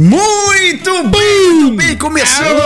Muito bem, muito bem, começando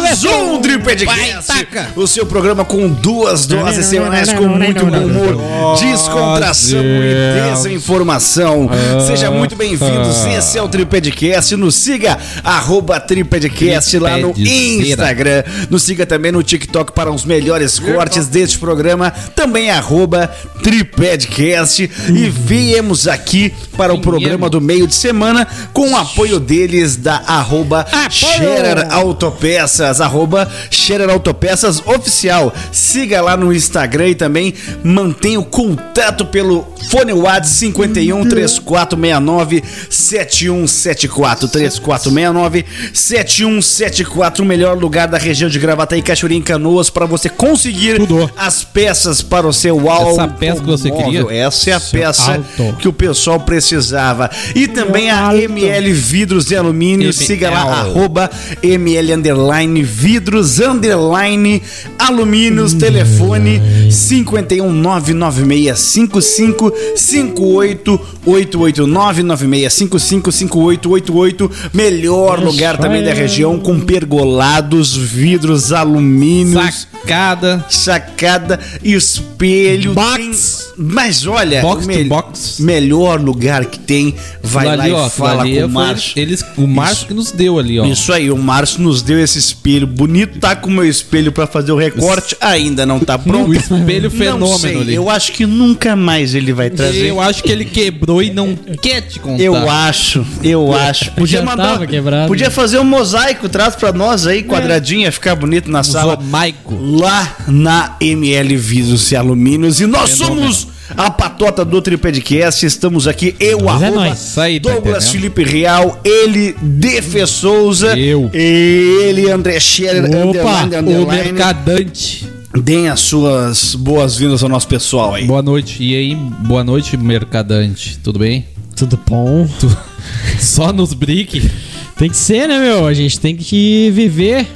mais um Tripedcast, o seu programa com duas doses semanais com muito bom humor, descontração e desinformação. Seja muito bem-vindo, esse é o Tripedcast, nos siga, arroba Tripedcast lá no Instagram, nos siga também no TikTok para os melhores cortes deste programa, também arroba Tripedcast. E viemos aqui para o programa do meio de semana com o apoio deles da arroba Scherer Autopeças, arroba Scherer Autopeças Oficial. Siga lá no Instagram e também mantenha o contato pelo fone WhatsApp 51 3469 7174 3469 7174 o melhor lugar da região de Gravataí, Cachoeirinha e Canoas para você conseguir Tudo. as peças para o seu álbum. Essa peça que você queria? Essa é a Seu peça auto. que o pessoal precisava. E também a ML Vidros e Alumínio. Siga lá, arroba ML Underline Vidros Underline Alumínios. Telefone 51 99655 5888 99655 5888. Melhor lugar também da região com pergolados, vidros, alumínios. Sacada. Sacada, espelho. Box. tem- Mas olha, Box to box. melhor lugar que tem, vai Aquilo lá e ó, fala com o Márcio. Eles, o Márcio que nos deu ali, ó. Isso aí, o Márcio nos deu esse espelho bonito, tá com o meu espelho pra fazer o recorte, ainda não tá pronto. O espelho Não fenômeno sei, ali. Eu acho que nunca mais ele vai trazer. Eu acho que ele quebrou e não quer te contar. Eu acho, eu acho. Podia Já mandar. quebrado. Podia fazer um mosaico, traz pra nós aí, quadradinho, ia ficar bonito na sala. Usou Maico. lá na ML Vidros e Alumínios. E nós somos a patota do Tripedcast. Estamos aqui, eu, Mas é arroba nóis. Isso aí, tá Douglas entendendo? Felipe Real, ele, Defe Souza, Eu. ele, André Scherer, Opa, underline, O underline. mercadante. Deem as suas boas-vindas ao nosso pessoal aí. Boa noite. E aí, boa noite, mercadante. Tudo bem? Tudo bom? Só nos brick. Tem que ser, né, meu? A gente tem que viver.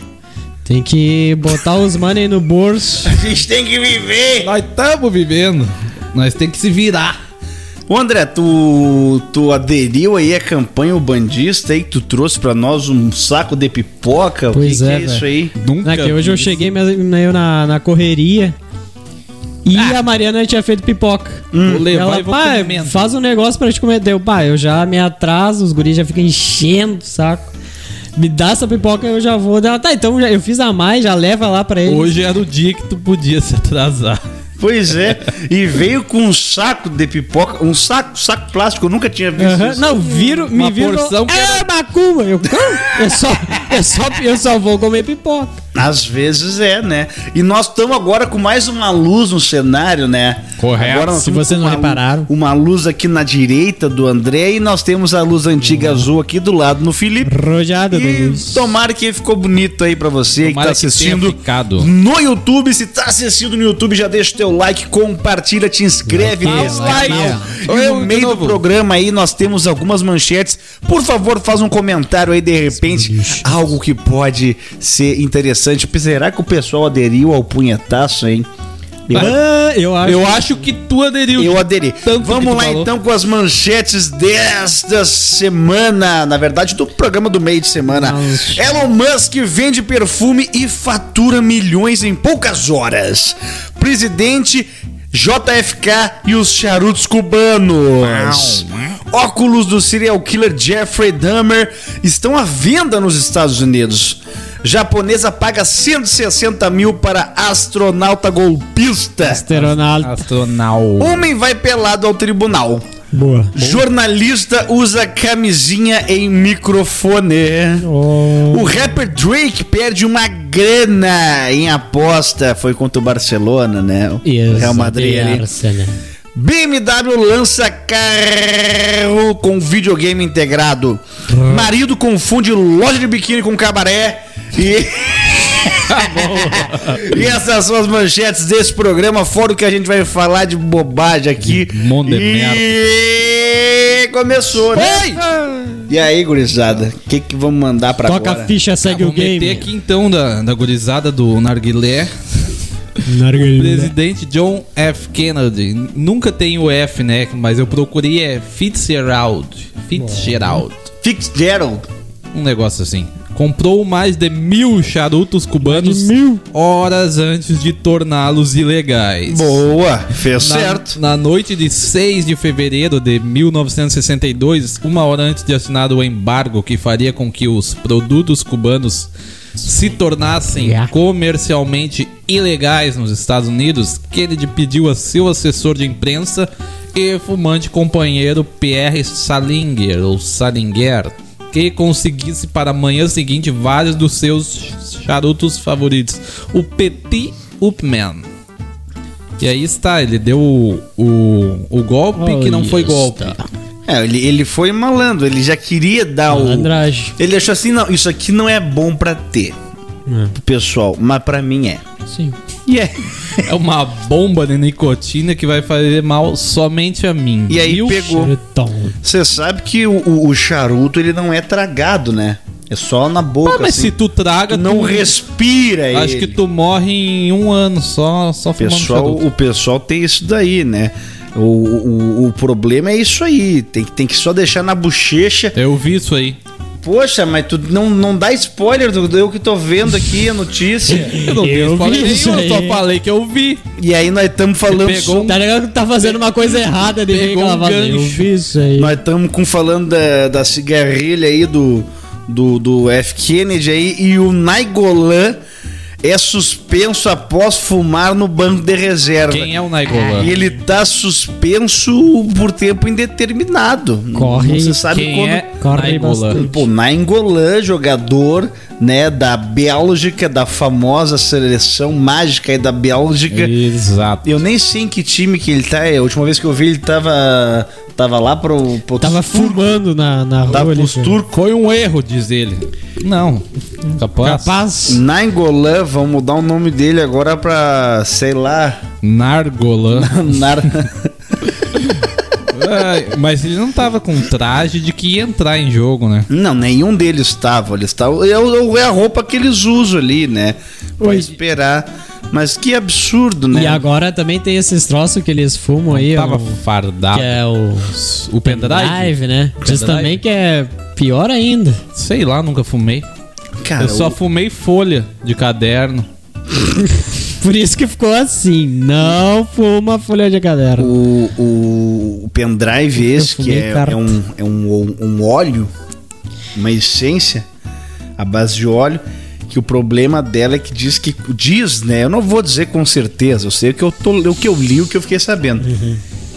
Tem que botar os money no bolso. A gente tem que viver. Nós estamos vivendo. Nós tem que se virar. Ô André, tu, tu aderiu aí à campanha O Bandista aí, tu trouxe pra nós um saco de pipoca. Pois que, que é, é isso aí? Nunca Né, que hoje eu cheguei meio meio na, na correria. E a Mariana tinha feito pipoca. isso. Vou levar Ela, e vou pai, faz um negócio pra gente comer. Deu, pai, eu já me atraso, os guris já ficam enchendo o saco. Me dá essa pipoca eu já vou. Ela, tá, então já- eu fiz a mais, já leva lá pra eles. Hoje era o dia que tu podia se atrasar. Pois é, e veio com um saco de pipoca, um saco, saco plástico, eu nunca tinha visto Aham. isso. Não, viro, me porção que É macumba! Eu, "Como? eu, só, eu, só, eu só vou comer pipoca. Às vezes é, né? E nós estamos agora com mais uma luz no cenário, né? Correto. Agora Se vocês não uma repararam. Uma luz aqui na direita do André e nós temos a luz antiga Uhum. azul aqui do lado no Felipe. Rojada E Luiz. tomara que ficou bonito aí pra você Tomara que tá que tenha assistindo ficado. no YouTube. Se tá assistindo no YouTube, já deixa o teu like, compartilha, te inscreve Like, nesse like. canal. E no meio do programa aí nós temos algumas manchetes. Por favor, faz um comentário aí de repente, algo que pode ser interessante. Será que o pessoal aderiu ao punhetaço, hein? Eu, Ah, eu acho. Eu acho que tu aderiu. eu aderi. Vamos lá falou. então com as manchetes desta semana. Na verdade, do programa do meio de semana. Nossa. Elon Musk vende perfume e fatura milhões em poucas horas. Presidente JFK e os charutos cubanos. Óculos do serial killer Jeffrey Dahmer estão à venda nos Estados Unidos. Japonesa paga 160 mil para astronauta golpista. Astronauta. Astronauta. Homem vai pelado ao tribunal. Boa. Jornalista usa camisinha em microfone. Oh. O rapper Drake perde uma grana em aposta. Foi contra o Barcelona, né? O Real Madrid ali. BMW lança carro com videogame integrado. Marido confunde loja de biquíni com cabaré. E. e essas são as manchetes desse programa, fora o que a gente vai falar de bobagem aqui. Monte de e começou, né? E aí, gurizada, o que, que vamos mandar pra Toca agora? a ficha, segue o Vamos meter game. aqui então da, da gurizada do Narguilé. O presidente John F. Kennedy, nunca tem o F, né? Mas eu procurei é Fitzgerald. Fitzgerald. Fitzgerald. Um negócio assim. Comprou mais de mil charutos cubanos mil? horas antes de torná-los ilegais. Boa, fez Na, certo. na noite de 6 de fevereiro de 1962, uma hora antes de assinar o embargo que faria com que os produtos cubanos se tornassem comercialmente ilegais nos Estados Unidos, Kennedy pediu a seu assessor de imprensa e fumante companheiro Pierre Salinger, ou Salinger, que conseguisse para a manhã seguinte vários dos seus charutos favoritos, o Petit Upman. E aí está, ele deu o, o, o golpe que não foi golpe. É, ele, ele foi malandro, ele já queria dar o. Malandragem. Ele achou assim, não, isso aqui não é bom pra ter. Pro pessoal, mas pra mim é. Sim. E é. É uma bomba de nicotina que vai fazer mal somente a mim. E aí Viu? pegou. Você sabe que o, o- charuto ele não é tragado, né? É só na boca. Ah, mas assim. se tu traga, Tu não tu- respira ele. Acho que tu morre em um ano só, só pessoal, charuto. o pessoal tem isso daí, né? O, o, o problema é isso aí. Tem, tem que só deixar na bochecha. Eu vi isso aí. Poxa, mas tu não, não dá spoiler do eu que tô vendo aqui a notícia. Eu não Eu vi nenhum, eu só falei que eu vi. e aí nós estamos falando. pegou so- Tá ligado que tá fazendo uma coisa errada de Pegou um reclamar. Eu gancho. vi isso aí. Nós estamos com falando da, da cigarrilha aí do, do, do F. Kennedy aí e o Naigolan é suspenso após fumar no banco de reserva. Quem é o Naigolan? E ele tá suspenso por tempo indeterminado. Corre. Não se sabe Quem quando. é Corre bastante. Pô, Nainggolan, jogador, né, da Bélgica, da famosa seleção mágica aí da Bélgica. Exato. Eu nem sei em que time que ele tá. A última vez que eu vi ele tava tava lá pro, pro Tava fumando na, na rua Tava pros turcos. Foi um erro, diz ele. Não. Capaz. Capaz. Nainggolan, vamos mudar o nome dele agora pra, sei lá, Nargolan. Nar... Mas ele não tava com traje de que ia entrar em jogo, né? Não, nenhum deles estava. Eles estavam. É, o- é a roupa que eles usam ali, né? Pra esperar. Mas que absurdo, né? E agora também tem esses troços que eles fumam aí. Tava o- fardado. que é o O pendrive? pendrive, né? Diz também que é pior ainda. Sei lá, nunca fumei. Cara, Eu só o- fumei folha de caderno. Por isso que ficou assim. Não fuma folha de caderno. O, o, o pendrive esse, que é, é um, é um, um óleo, uma essência, a base de óleo, que o problema dela é que diz que. Diz, né? Eu não vou dizer com certeza, eu sei o que eu, tô, o que eu li, o que eu fiquei sabendo.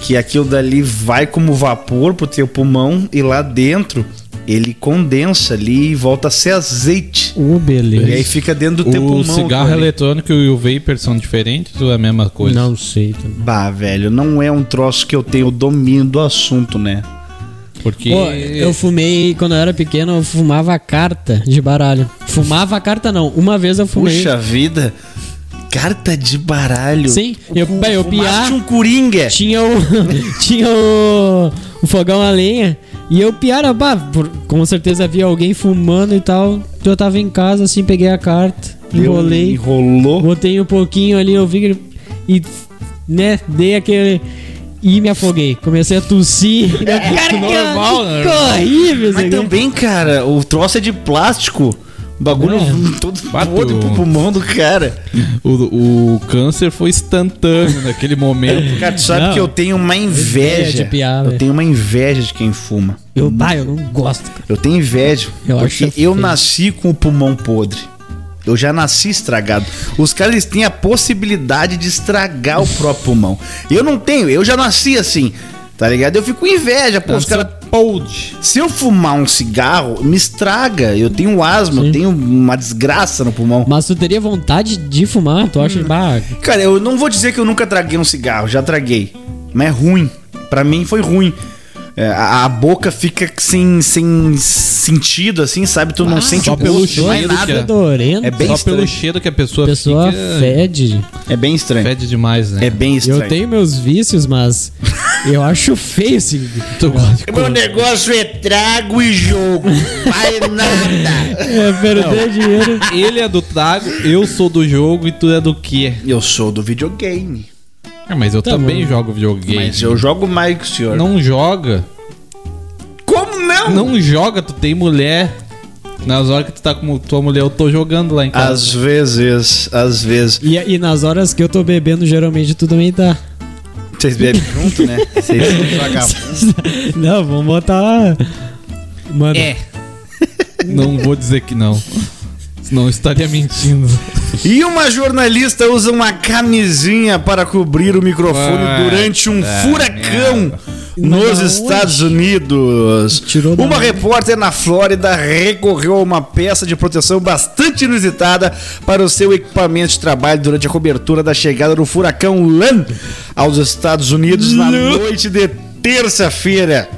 Que aquilo dali vai como vapor pro teu pulmão e lá dentro ele condensa ali e volta a ser azeite. Uh, beleza. E aí fica dentro do teu O pulmão. cigarro eletrônico e o vapor são diferentes ou é a mesma coisa? Não sei também. Bah, velho, não é um troço que eu tenho domínio do assunto, né? Porque Pô, eu fumei, quando eu era pequeno, eu fumava carta de baralho. Fumava carta não, uma vez eu fumei. Puxa vida, carta de baralho. Sim, eu- eu fumaste piar- um coringa. Tinha o. tinha o. o fogão a lenha. E eu piara, bah, por- com certeza havia alguém fumando e tal. Então eu tava em casa, assim, peguei a carta, Deu- enrolei, Enrolou. botei um pouquinho ali, eu vi que. E, né, dei aquele. E me afoguei. Comecei a tossir. Cara, normal, que, né? que horrível Mas aqui. também, cara, o troço é de plástico. O bagulho É. todo podre pro pulmão do cara. o, o câncer foi instantâneo naquele momento. Cara, tu sabe Não. que eu tenho uma inveja. de piar, eu tenho uma inveja de quem fuma. Eu, eu não gosto, cara. Eu tenho inveja. Eu porque acho eu feio. nasci com o pulmão podre. Eu já nasci estragado. Os caras têm a possibilidade de estragar o próprio pulmão. Eu não tenho, eu já nasci assim. Tá ligado? Eu fico com inveja, pô. Os Nasceu caras. Se eu fumar um cigarro, me estraga. Eu tenho asma, eu tenho uma desgraça no pulmão. Mas tu teria vontade de fumar? Tu Hum. acha, bah, Cara, eu não vou dizer que eu nunca traguei um cigarro, já traguei. Mas é ruim. Pra mim foi ruim. É, a, a boca fica sem, sem sentido, assim, sabe? Tu não Ah, sente só o pelo gosto, mais cheiro nada. é. É bem Só estranho. pelo cheiro que a pessoa, A pessoa fica... fede. É bem estranho. Fede demais, né? É bem estranho. Eu tenho meus vícios, mas Eu acho feio esse. Meu negócio é trago e jogo. Vai nada. É perder dinheiro. Ele é do trago, eu sou do jogo e tu é do quê? Eu sou do videogame. Ah, mas eu Tá também bom. jogo videogame. Mas eu jogo mais que o senhor. Não joga. Como não? Não joga, tu tem mulher. Nas horas que tu tá com tua mulher, eu tô jogando lá em casa. Às vezes, às vezes. E, e nas horas que eu tô bebendo, geralmente tu também tá. Vocês bebem junto, né? Vocês são vagabundos. Não, vamos botar. Mano, É. Não vou dizer que não. Senão eu estaria mentindo. E uma jornalista usa uma camisinha para cobrir o microfone Ah, durante um tá, furacão nos Mas Estados Unidos. Tirou Uma repórter na Flórida recorreu a uma peça de proteção bastante inusitada para o seu equipamento de trabalho durante a cobertura da chegada do furacão Lan aos Estados Unidos na noite de terça-feira.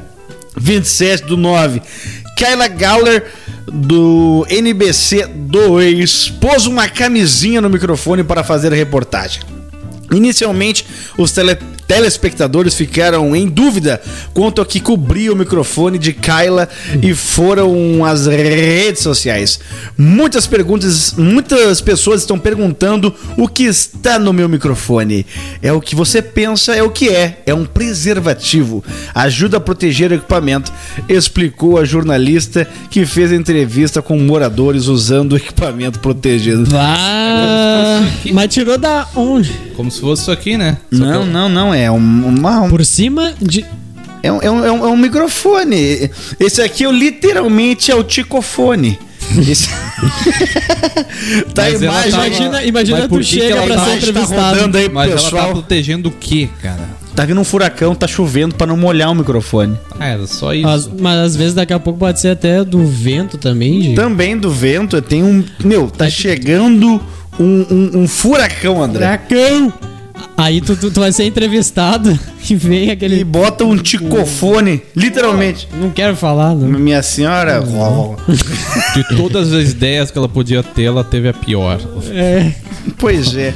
27 do 9. Kyla Gawler, do NBC 2, pôs uma camisinha no microfone para fazer a reportagem. Inicialmente, os tele- telespectadores ficaram em dúvida quanto ao que cobria o microfone de Kyla e foram às redes sociais. Muitas perguntas, muitas pessoas estão perguntando o que está no meu microfone. É o que você pensa, é o que é. É um preservativo. Ajuda a proteger o equipamento, explicou a jornalista que fez a entrevista com moradores usando o equipamento protegido. Vá. Mas tirou da onde? Como se fosse isso aqui, né? Só que Não, eu- não, não. É um, uma, um- Por cima de. é, um, é, um, é um- é um microfone. Esse aqui o- literalmente é o ticofone. Tá Mas imagem. tava- Imagina, imagina tu que que chega pra tá- ser tá entrevistado. rodando aí, Mas ela tá pessoal. protegendo o quê, cara? Tá vindo um furacão, tá chovendo pra não molhar o microfone. Ah, era só isso. As- mas às vezes daqui a pouco pode ser até do vento também, gente. Também do vento, tem um. Meu, tá chegando um, um- um furacão, André. Furacão! Aí tu, tu, tu vai ser entrevistado e vem E aquele. bota um ticofone, literalmente. Não quero falar, não. Minha senhora. De todas as ideias que ela podia ter, ela teve a pior. É. Pois é.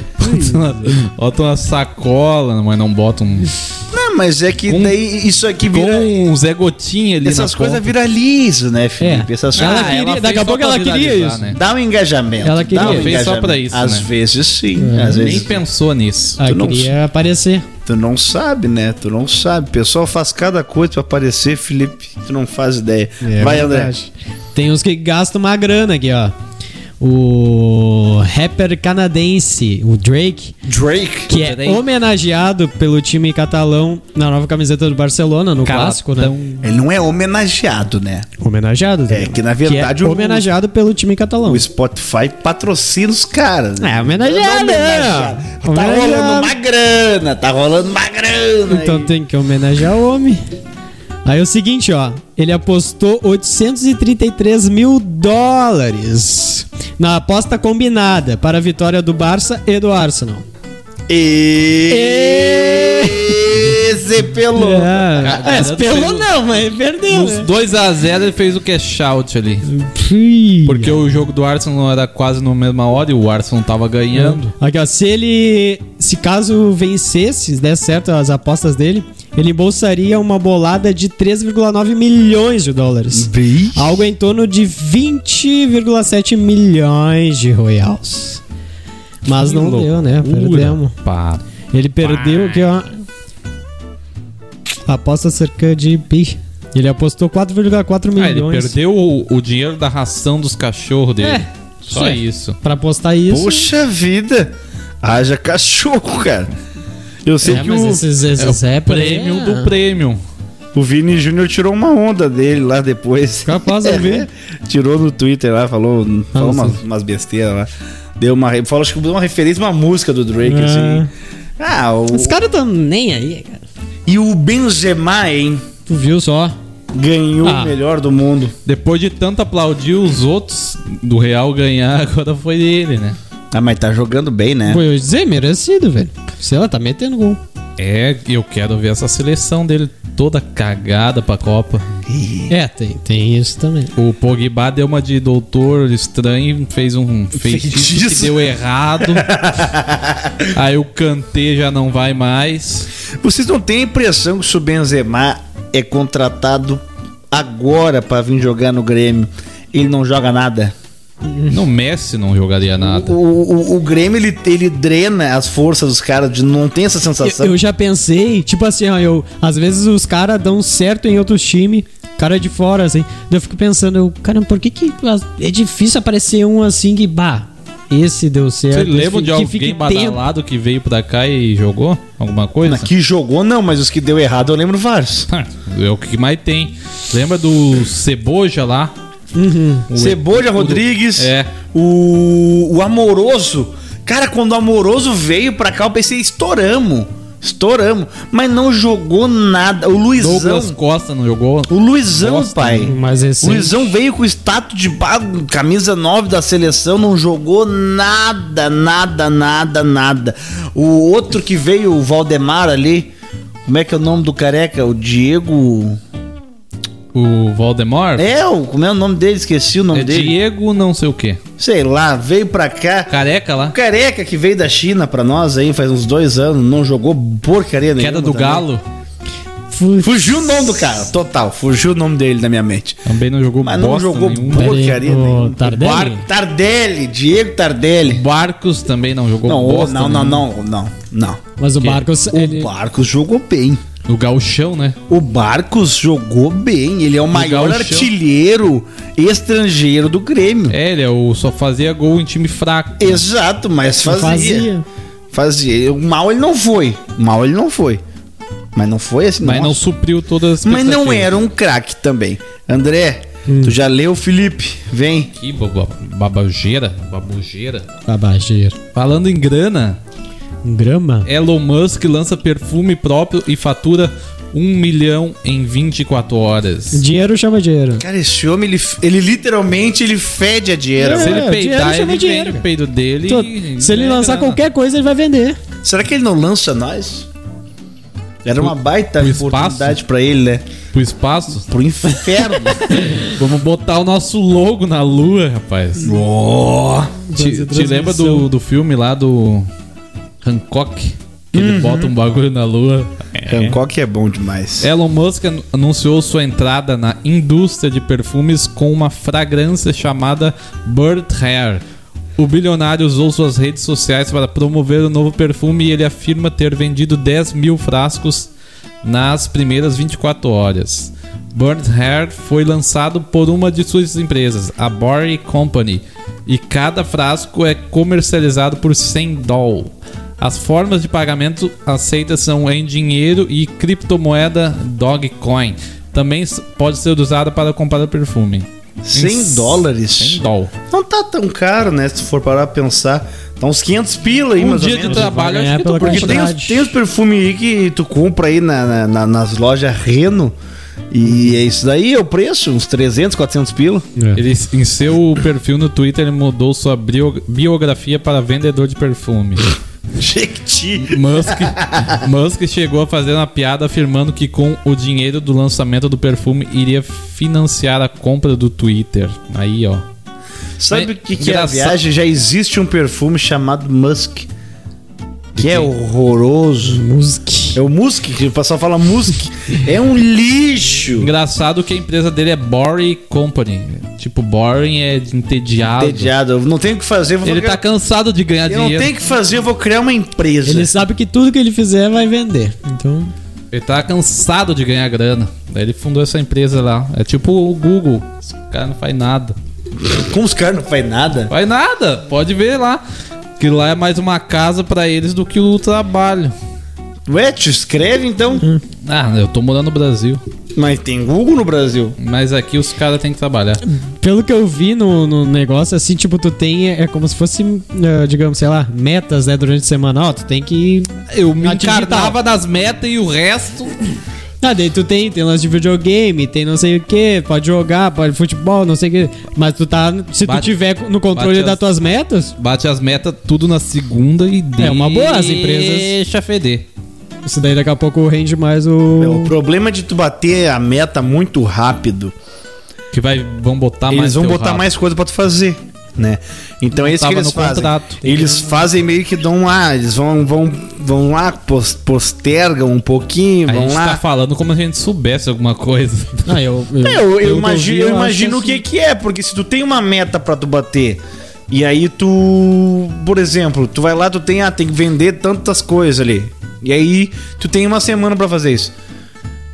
Bota uma sacola, mas não bota um. Não, mas é que Com- daí isso aqui Com vira. um Zé Gotinha ali Essas coisas viralizam, né, Felipe? É. Essas Ela coisas. queria- fez daqui a pouco pra ela queria isso. né? Dá um engajamento. Ela queria. Dá um Ela fez só pra isso, Às né? vezes sim. Às Nem vezes pensou nisso. Tu não- queria aparecer. tu não sabe, né? Tu não sabe. O pessoal faz cada coisa pra aparecer, Felipe. Tu não faz ideia. Vai, André. É verdade. Tem uns que gastam uma grana aqui, ó. O rapper canadense, o Drake, Drake. que é homenageado pelo time catalão na nova camiseta do Barcelona, no clássico, né? Ele não é homenageado, né? Homenageado. É, que na verdade é o- homenageado pelo time catalão. O Spotify patrocina os caras. né? É, homenageado, Não, né? Tá Homenageado. rolando uma grana, tá rolando uma grana. Então aí. tem que homenagear o homem. Aí é o seguinte, ó. Ele apostou 833 mil dólares na aposta combinada para a vitória do Barça e do Arsenal. E... Pelou. É, é pelou não, mas perdeu. Nos Né? 2x0 ele fez o cash out ali. Porque o jogo do Arsenal era quase na mesma hora e o Arsenal tava ganhando. Aqui, ó, se ele. Se caso vencesse, se desse certo as apostas dele, ele embolsaria uma bolada de 3,9 milhões de dólares. Vixe. Algo em torno de 20,7 milhões de reais. Mas Que não deu, né? loucura. Perdemos. Pá. Ele perdeu aqui, ó. Aposta cerca de. Pi. Ele apostou 4,4 Ah, ele milhões. perdeu o, o dinheiro da ração dos cachorros dele. É, Só é. isso. Pra apostar isso. Poxa vida. Haja cachorro, cara. Eu sei é, que mas o, esses, esses É o rappers aí prêmio é- do prêmio. o Vini Júnior tirou uma onda dele lá depois. Capaz de ver. tirou no Twitter lá, falou, falou umas, umas besteiras lá. Deu uma, falou, acho que deu uma referência a uma música do Drake, É. assim. Ah, o, Os caras tão nem aí, cara. E o Benzema, hein? Tu viu só? Ganhou Ah. o melhor do mundo. Depois de tanto aplaudir os outros do Real ganhar, agora foi ele, né? Ah, mas tá jogando bem, né? Pô, eu dizer, merecido, velho. Sei lá, tá metendo gol. É, eu quero ver essa seleção dele toda cagada pra Copa. É, tem, tem isso também. O Pogba deu uma de doutor estranho, fez um feitiço, Feitiço. que deu errado. Aí o Kanté já não vai mais. Vocês não têm a impressão que se o Benzema é contratado agora pra vir jogar no Grêmio, ele não joga nada? No Messi não jogaria nada. O, o, o Grêmio, ele, ele drena as forças dos caras, de não tem essa sensação. Eu, eu já pensei, tipo assim, ó, eu, às vezes os caras dão certo em outros times, cara de fora, assim. Daí eu fico pensando, eu, caramba, por que, que é difícil aparecer um assim que, bah, esse deu certo. Você lembra de alguém tempo. badalado que veio pra cá e jogou alguma coisa? Que jogou, não, mas os que deu errado eu lembro vários. É o que mais tem. Lembra do Ceboja lá? O- Ceboja o- Rodrigues, É. o, o Amoroso. Cara, quando o Amoroso veio pra cá, eu pensei, estouramos. Estouramos. Mas não jogou nada. O Luizão. Douglas Costa não jogou? O Luizão, Gosta, pai. Mas O esse. Luizão veio com o status de camisa 9 da seleção, não jogou nada, nada, nada, nada. O outro que veio, o Valdemar ali, como é que é o nome do careca? O Diego. O Valdemar? É, o, como é o nome dele? Esqueci o nome É dele. Diego não sei o que. Sei lá, veio pra cá. Careca lá. O careca que veio da China pra nós aí faz uns dois anos, não jogou porcaria nenhuma. Queda do também. Galo. Fu- Fugiu o nome do cara, total. Fugiu o nome dele da minha mente. Também não jogou Mas não bosta jogou nenhuma. porcaria nenhuma. Tardelli? Bar- Tardelli, Diego Tardelli. Barcos também não jogou Não, bosta não, não, nenhuma. não, não, não. Mas o? Barcos. O ele- Barcos jogou bem. No gauchão, né? O Barcos jogou bem. Ele é o maior gauchão. artilheiro estrangeiro do Grêmio. É, ele é o, só fazia gol em time fraco. Exato, mas fazia. fazia. Fazia. O mal ele não foi. O mal ele não foi. Mas não foi assim. Mas não supriu todas as Mas não era um craque também. André, tu já leu, Felipe? Vem. Que baba- babageira, babujeira. Babageiro. Falando em grana, grama? Elon Musk lança perfume próprio e fatura 1 milhão em 24 horas. Dinheiro chama dinheiro. Cara, esse homem, ele, ele literalmente ele fede a dinheiro. É. Se ele dinheiro peidar, chama ele dinheiro, vende o peido dele. Tô- e Se ele lançar grana. qualquer coisa, ele vai vender. Será que ele não lança nós? Era uma baita pro oportunidade pra ele, né? Pro espaço. Pro inferno. Vamos botar o nosso logo na lua, rapaz. oh. Te, te lembra do, do filme lá do Hancock? Ele bota um bagulho na lua. Hancock é bom demais. Elon Musk an- anunciou sua entrada na indústria de perfumes com uma fragrância chamada Bird Hair. O bilionário usou suas redes sociais para promover o novo perfume e ele afirma ter vendido 10 mil frascos nas primeiras 24 horas. Bird Hair foi lançado por uma de suas empresas, a Bory Company, e cada frasco é comercializado por 100 doll. As formas de pagamento aceitas são em dinheiro e criptomoeda Dogecoin. Também pode ser usada para comprar perfume. 100 dólares? 100 doll. Não tá tão caro, né? Se for parar pra pensar. Tá uns 500 pila aí, Um mais dia ou de menos. trabalho, acho que tu Porque tem os, tem os perfumes aí que tu compra aí na- na- na- nas lojas Reno. E é isso daí, é o preço, uns 300, 400 pila. Ele, em seu perfil no Twitter, ele mudou sua bio- biografia para vendedor de perfume. Jequiti. Musk, Musk chegou a fazer uma piada afirmando que com o dinheiro do lançamento do perfume iria financiar a compra do Twitter. Aí, ó. Sabe o que, que é a viagem? Já existe um perfume chamado Musk. Que é horroroso. Music. É o Musk, que o pessoal fala Musk. É um lixo. Engraçado que a empresa dele é Boring Company. Tipo, boring é entediado. Entediado. Eu não tenho o que fazer, eu vou Ele criar- tá cansado de ganhar Eu não dinheiro. tenho o que fazer, eu vou criar uma empresa. Ele sabe que tudo que ele fizer vai vender. Então. Ele tá cansado de ganhar grana. Daí ele fundou essa empresa lá. É tipo o Google. Esse cara não faz nada. Como os caras não fazem nada? Faz nada. Pode ver lá. Que lá é mais uma casa pra eles do que o trabalho. Ué, te escreve então. Ah, eu tô morando no Brasil. Mas tem Google no Brasil. Mas aqui os caras têm que trabalhar. Pelo que eu vi no, no negócio, assim, tipo, tu tem. É como se fosse, eh, digamos, sei lá, metas, né, durante a semana. Ó, tu tem que. Eu me Atingir encarnava nas metas e o resto. Ah, daí tu tem, tem lance de videogame, tem não sei o que, pode jogar, pode futebol, não sei o que. Mas tu tá. Se Bate- tu tiver no controle das as- tuas metas, Bate as metas tudo na segunda e É uma boa, as empresas- Deixa feder. Isso daí daqui a pouco rende mais É, O o. problema de tu bater a meta muito rápido, Que vai, vão botar mais. eles vão botar rabo. mais coisa pra tu fazer, né? Então é isso que eles fazem. contrato. Eles fazem meio que dão lá, eles vão vão vão lá, pos- postergam um pouquinho, A vão gente lá. tá falando como se a gente soubesse alguma coisa. Ah, eu, eu, É, eu, eu eu imagino, eu imagino o assim. que que é, porque se tu tem uma meta pra tu bater, e aí tu, por exemplo, tu vai lá, tu tem, ah, tem que vender tantas coisas ali. E aí tu tem uma semana pra fazer isso.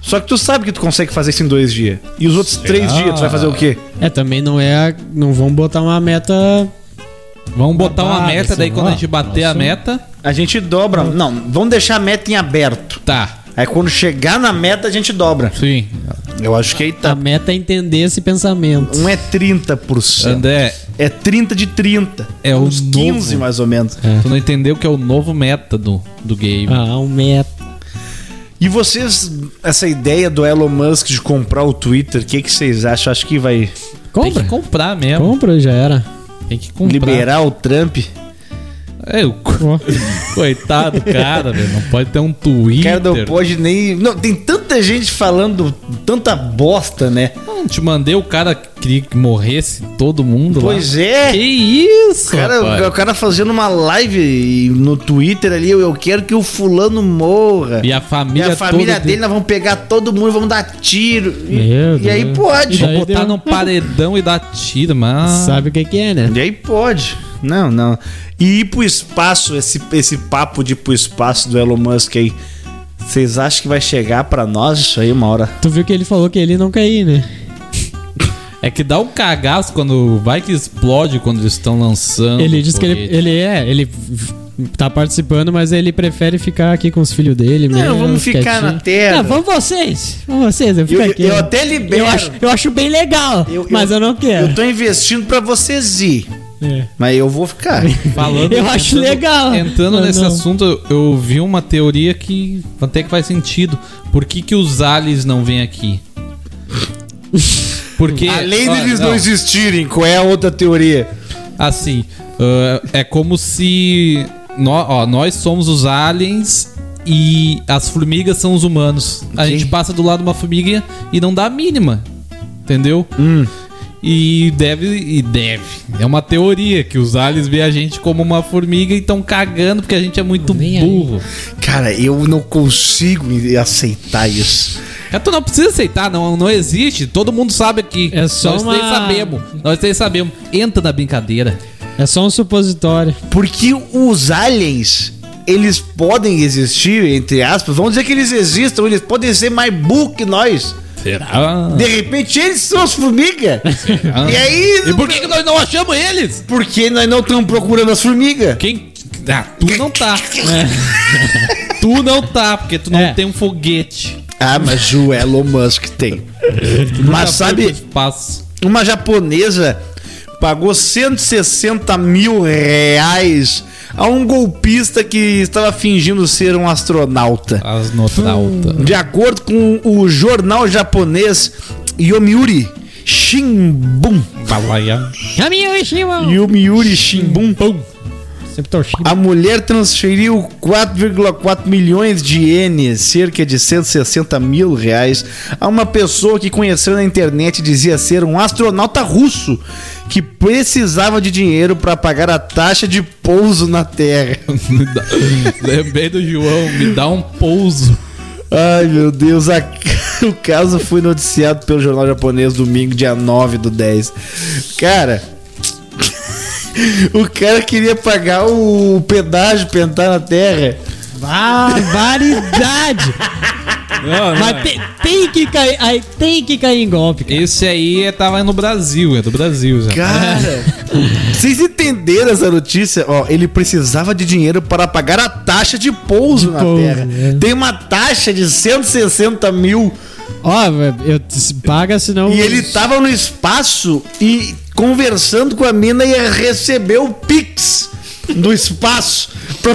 Só que tu sabe que tu consegue fazer isso em dois dias. E os outros três dias tu vai fazer o quê? É, também não é. a- Não vão botar uma meta. Vamos botar uma meta, daí assim, quando a gente bater a Nossa. meta. A gente dobra. Não, vamos deixar a meta em aberto. Tá. Aí quando chegar na meta, a gente dobra. Sim. Eu acho que aí A tá. meta é entender esse pensamento. Um é 30%. André, É 30 de 30. É o uns 15 novo. mais ou menos. tu não entendeu que é o novo meta do, do game. Ah, um meta. E vocês, essa ideia do Elon Musk de comprar o Twitter, o que, que vocês acham? Acho que vai Tem Compra. que comprar mesmo. Compra, já era. Tem que comprar. liberar o Trump? É, o co- coitado cara, velho. Não pode ter um O Twitter. cara não pode nem. Não, tem tanta gente falando tanta bosta, né? Não te mandei o cara que queria que morresse todo mundo Pois lá. é. Que isso, O cara, rapaz? o cara fazendo uma live no Twitter ali, eu, eu quero que o fulano morra. E a E família, a família toda dele, nós vamos pegar todo mundo, vamos dar tiro. E, Meu e aí pode. E daí botar deu- num paredão e dar tiro, mas. Sabe o que, que é, né? E aí pode. Não, não. E ir pro espaço, esse, esse papo de ir pro espaço do Elon Musk aí. Vocês acham que vai chegar pra nós isso aí uma hora? Tu viu que ele falou que ele não quer ir, né? É que dá um cagaço quando vai que explode quando eles estão lançando. Ele disse que ele, ele é, ele tá participando, mas ele prefere ficar aqui com os filhos dele. Não, mesmo, vamos ficar quietinho. na terra. Não, vamos vocês. Vamos vocês, eu fico Eu, aqui. eu até libero. eu, acho, eu acho bem legal, Eu- mas eu, não quero. Eu tô investindo pra vocês ir. É. Mas eu vou ficar. Falando, Eu acho legal. Entrando Mas nesse não. assunto, eu- vi uma teoria que até que faz sentido. Por que, que os aliens não vêm aqui? Porque. Além ó, deles não, não existirem, qual é a outra teoria? Assim, ah, é como se. nó- ó, nós somos os aliens e as formigas são os humanos. A Ok. gente passa do lado de uma formiga e não dá a mínima. Entendeu? Hum. E deve. E deve. É uma teoria que os aliens veem a gente como uma formiga e estão cagando porque a gente é muito Nem aí. burro. Cara, eu não consigo aceitar isso. É, tu não precisa aceitar, não, não existe. Todo mundo sabe aqui. É só Nós uma- três sabemos. Nós três sabemos. Entra na brincadeira. É só um supositório. Porque os aliens, eles podem existir, entre aspas. Vamos dizer que eles existam, eles podem ser mais burros que nós. Será? De repente eles são as formigas. E aí. E por que, que nós não achamos eles? Porque nós não estamos procurando as formigas. Quem. Ah, tu não tá. tu não tá, porque tu não É. tem um foguete. Ah, mas o Elon Musk tem. Mas sabe, uma japonesa pagou 160 mil reais a um golpista que estava fingindo ser um astronauta. As notrauta. De acordo com o jornal japonês Yomiuri Shimbun, Balaia. Yomiuri Shimbun, Sempre torcida. a mulher transferiu 4,4 milhões de ienes, cerca de 160 mil reais, a uma pessoa que conheceu na internet e dizia ser um astronauta russo que precisava de dinheiro para pagar a taxa de pouso na Terra. Dá- Lembrei do João, me dá um pouso. Ai meu Deus, a- o caso foi noticiado pelo jornal japonês domingo, dia 9 do 10. Cara, o cara queria pagar o pedágio pra entrar na terra. Barbaridade! Mas tem, tem que cair, aí tem que cair em golpe. cara. Esse aí é- tava no Brasil, é do Brasil já. Cara, vocês entenderam essa notícia? Ó, ele precisava de dinheiro para pagar a taxa de pouso na pouso, terra. é. Tem uma taxa de 160 mil Ó, eu paga senão. e ele tava no espaço e conversando com a mina e recebeu o Pix do espaço. Pra...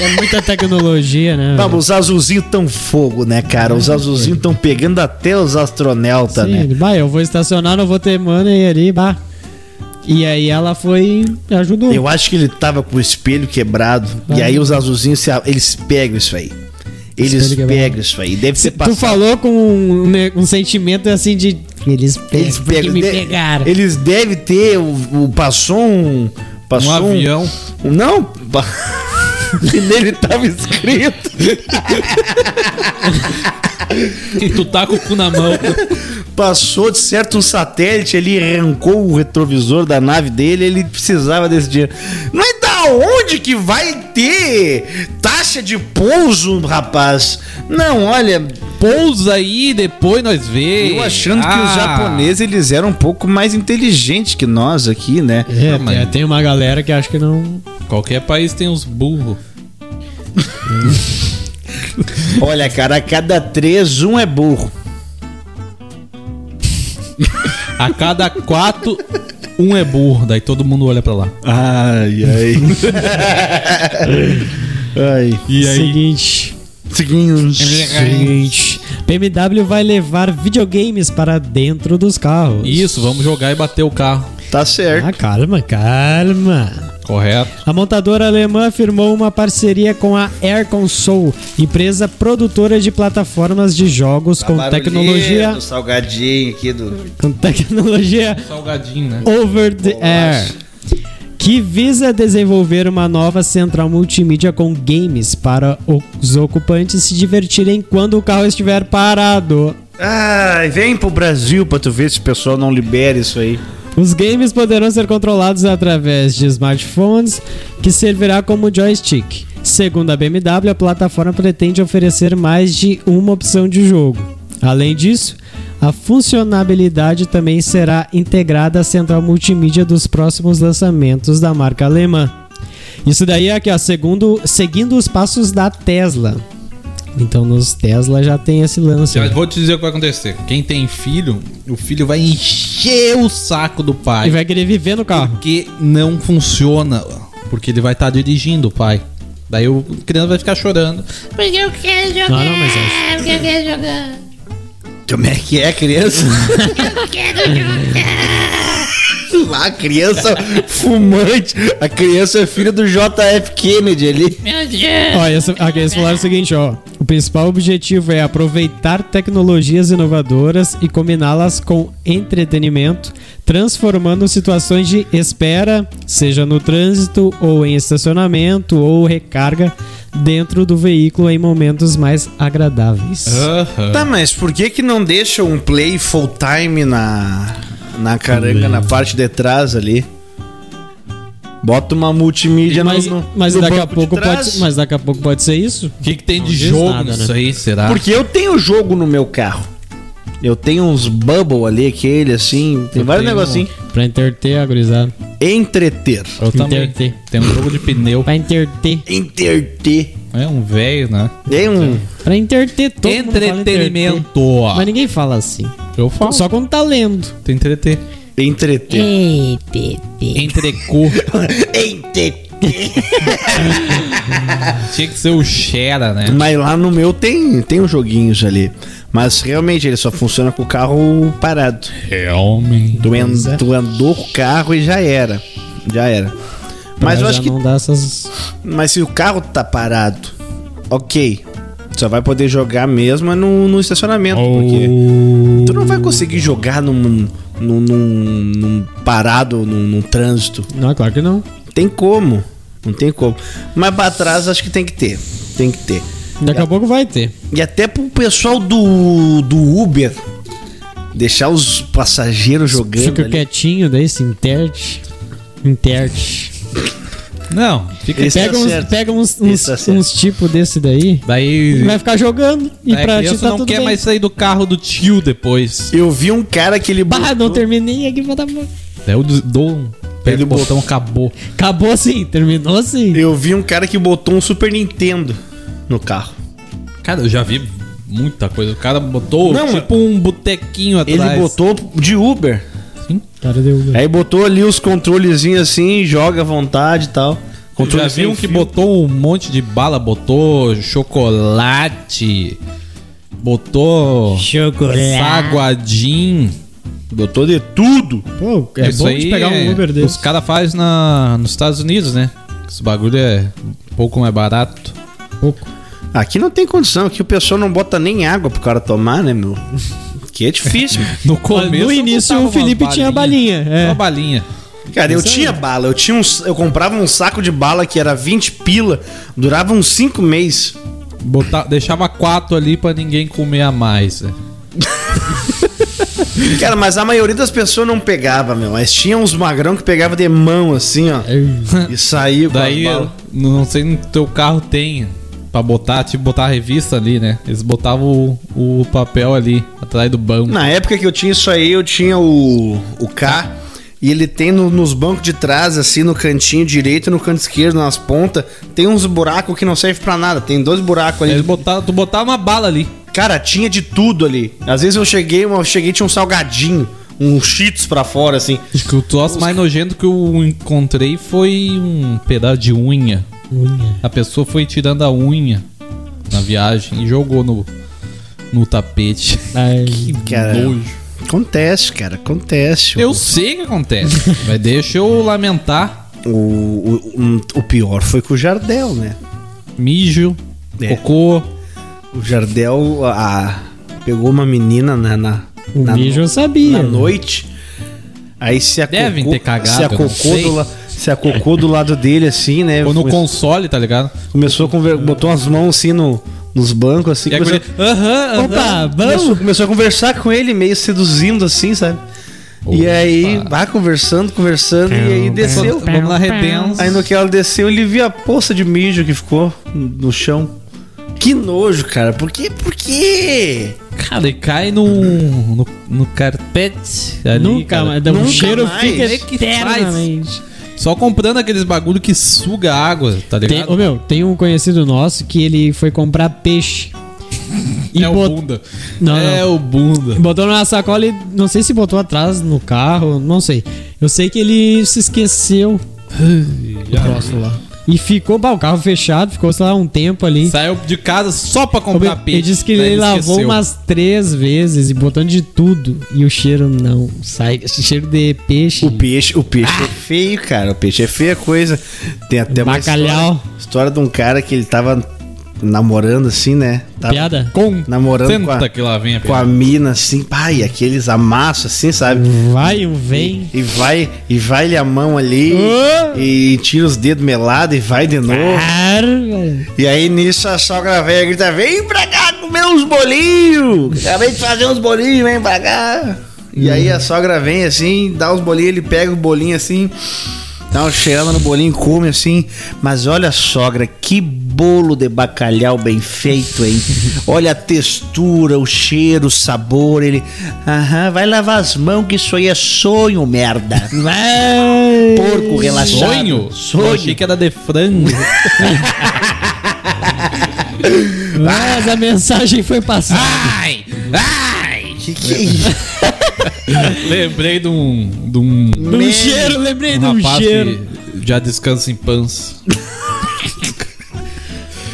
É muita tecnologia, né? Vamos, os azulzinhos tão fogo, né, cara? Os azulzinhos tão pegando até os astronautas, né? bah, eu vou estacionar, não vou ter money ali, bah. E aí ela foi e ajudou. Eu acho que ele tava com o espelho quebrado. E aí os azulzinhos, se eles pegam isso aí. Eles pegam isso aí. Deve ser Tu falou com um, um sentimento assim de. Eles pegam, Eles pegam. me de- pegaram. Eles devem ter. O, o- passou um. Passou Um avião. um- não. e nele tava escrito. E tu tá com o cu na mão. Passou de certo um satélite ali, arrancou o retrovisor da nave dele, ele precisava desse dinheiro. Mas da onde que vai ter taxa de pouso, rapaz? Não, olha, Pousa aí, depois nós vê. eu achando que os Ah, japoneses eles eram um pouco mais inteligentes que nós aqui, né? É, Não, mas- tem- tem uma galera que acha que não. Qualquer país tem uns burros. Olha, cara, a cada três, um é burro. A cada quatro, um é burro. Daí todo mundo olha pra lá. Ai, ai. ai. E aí? Seguinte. Seguinte. Seguinte. BMW vai levar videogames para dentro dos carros. Isso, vamos jogar e bater o carro. Tá certo. Ah, calma, calma. Correto? A montadora alemã firmou uma parceria com a Air Console, empresa produtora de plataformas de jogos com tecnologia, Do salgadinho aqui do. com tecnologia Salgadinho, né? over the air, que visa desenvolver uma nova central multimídia com games para os ocupantes se divertirem quando o carro estiver parado. Ai, vem pro Brasil pra tu ver se o pessoal não libera isso aí. Os games poderão ser controlados através de smartphones, que servirá como joystick. Segundo a BMW, a plataforma pretende oferecer mais de uma opção de jogo. Além disso, a funcionalidade também será integrada à central multimídia dos próximos lançamentos da marca alemã. Isso daí é aqui, ó, segundo, seguindo os passos da Tesla. Então nos Tesla já tem esse lance. Mas vou te dizer o que vai acontecer. Quem tem filho, o filho vai encher o saco do pai. E vai querer viver no carro. Porque não funciona. Porque ele vai estar dirigindo o pai. Daí o criança vai ficar chorando. Porque eu quero jogar. Não, não, mas acho- Porque eu quero jogar. Como é que é, criança? Eu quero jogar. Lá, a criança fumante. A criança é filha do JF Kennedy ali. Meu Deus. Ó, essa, aqui eles falaram o seguinte, ó. O principal objetivo é aproveitar tecnologias inovadoras e combiná-las com entretenimento, transformando situações de espera, seja no trânsito ou em estacionamento ou recarga, dentro do veículo em momentos mais agradáveis. Aham. Tá, mas por que que não deixa um play full time na, na caranga, na parte de trás ali? Bota uma multimídia mas, no, no, mas no daqui a de pouco trás. pode, mas daqui a pouco pode ser isso? O que, que tem de Não diz jogo nada, nisso né? aí, será? Porque eu tenho jogo no meu carro. Eu tenho uns bubble ali, aquele assim. Tem Eu vários negocinhos. Pra entreter a gurizada. Entreter. Eu também. Interter. Tem um jogo de pneu. Pra entreter. Entreter. É um velho, né? Tem um. Pra entreter todo mundo fala entreter. Entretenimento. Mas ninguém fala assim. Eu falo. Só quando tá lendo. Tem entreter. Entreter. Pepe. Entrecô. Entreter. Tinha que ser o Xera, né? Mas lá no meu tem, tem uns joguinhos ali. Mas realmente ele só funciona com o carro parado. Realmente. Tu, é. tu andou com o carro e já era. Já era. Mas Pra eu acho que. não dá essas. Mas se o carro tá parado, ok. Só vai poder jogar mesmo é no, no estacionamento. Porque tu não vai conseguir jogar num, num, num- num parado, num, num trânsito. Não, claro que não. Tem como. Não tem como. Mas pra trás acho que tem que ter. Tem que ter. Daqui a pouco vai ter. E até pro pessoal do, do Uber deixar os passageiros jogando. Fica ali. quietinho, daí se interte. Interte. Não, fica. Esse Pega tá uns, certo. pega uns, uns, tá certo. uns tipos desse daí. Daí. Vai ficar jogando. E daí a pra ti criança tá não tudo quer bem. mais sair do carro do tio depois. Eu vi um cara que ele Bah, não terminei aqui pra dar. Daí eu des- dou um. Pega o botão, acabou. Acabou assim, terminou assim. Eu vi um cara que botou um Super Nintendo no Cara, eu já vi muita coisa. O cara botou Não, tipo um botequinho atrás. Ele botou de Uber. Cara, deu. Aí botou ali os controlezinhos assim, joga à vontade e tal. Já viu um que fio. botou um monte de bala, botou chocolate, botou Chocolate. saguadinho. Botou de tudo. Pô, é Isso bom de pegar um é- Uber Os desse. caras fazem na, nos Estados Unidos, né? Esse bagulho é um pouco mais barato. Pouco. Aqui não tem condição, aqui o pessoal não bota nem água pro cara tomar, né, meu? Que é difícil. No começo. no eu início o Felipe tinha balinha, é. Uma balinha. Cara, eu tinha bala, eu tinha um, eu comprava um saco de bala que era 20 pila, durava uns 5 meses. Botar, deixava quatro ali pra ninguém comer a mais. né? Cara, mas a maioria das pessoas não pegava, meu. Mas tinha uns magrão que pegava de mão assim, ó. e saía com Daí, as balas. não sei no teu carro tem pra botar, tipo, botar a revista ali, né? Eles botavam o, o papel ali, atrás do banco. Na época que eu tinha isso aí, eu tinha o, o K. E ele tem no- nos bancos de trás, assim, no cantinho direito e no canto esquerdo, nas pontas, tem uns buracos que não servem pra nada. Tem dois buracos ali. Eles botavam, tu botava uma bala ali. Cara, tinha de tudo ali. Às vezes eu cheguei, eu cheguei tinha um salgadinho, um cheetos pra fora, assim. Acho que o troço mais nojento que eu encontrei foi um pedaço de unha. Unha. A pessoa foi tirando a unha na viagem e jogou no, no tapete. Ai, Cara, Nojo. acontece, cara, acontece. Eu sei que acontece, mas deixa eu lamentar. O, o, um- o pior foi com o Jardel, né? Mijo, É. cocô. O Jardel a, pegou uma menina na, na, o na, mijo eu sabia. na noite. Aí se a Devem ter cagado, se a eu não cocô sei. do, la- se a cocô do lado dele assim, né? Ou no come- console, tá ligado? começou a conver, botou as mãos assim no, nos bancos assim, E a começou, guria, Aham, aham. Opa, começou, vamos? começou a conversar com ele meio seduzindo assim, sabe? E aí, vai conversando, conversando e aí desceu. Vamos lá, redenção. Aí no que ela desceu, ele viu a poça de mijo que ficou no chão. Que nojo, cara. Por quê? Por quê? Cara, e cai no, no, no carpete ali, Nunca cara. O Nunca cheiro mais. fica é que faz? Só comprando aqueles bagulho que suga água, tá Tem, ligado? ô, meu, tem um conhecido nosso que ele foi comprar peixe. E é o bot- bunda. Não, é não. o bunda. Botou numa sacola e não sei se botou atrás no carro, não sei. Eu sei que ele se esqueceu do troço lá. E ficou, bah, o carro fechado, ficou, sei lá, um tempo ali. Saiu de casa só pra comprar peixe. Ele disse que Daí ele lavou esqueceu. umas três vezes e botando de tudo. E o cheiro não sai. Esse cheiro de peixe. O peixe, o peixe é feio, cara. O peixe é feia coisa. Tem até uma Bacalhau. história, história de um cara que ele tava namorando assim, né? Tava Piada? Com namorando com Senta a, que lá vem a com a mina assim, pai, aqueles amassos assim, sabe? Vai um vem. E vai, e vai-lhe a mão ali, e tira os dedos melados e vai de novo. E aí nisso a sogra velha grita: Vem pra cá comer uns bolinhos! Acabei de fazer uns bolinhos, vem pra cá! E aí a sogra vem assim, dá os bolinhos, ele pega o bolinho assim, dá uma cheirada no bolinho, come assim. Mas olha, sogra, que bolo de bacalhau bem feito, hein? Olha a textura, o cheiro, o sabor. Ele, aham, vai lavar as mãos que isso aí é sonho, merda. Vai. Porco relaxado. Sonho? Sonho. Eu achei que era de frango. Mas a mensagem foi passada. ai! Ai! Que que é isso? Lembrei de um. De um, De um cheiro, lembrei um de um rapaz cheiro. que já descansa em pans.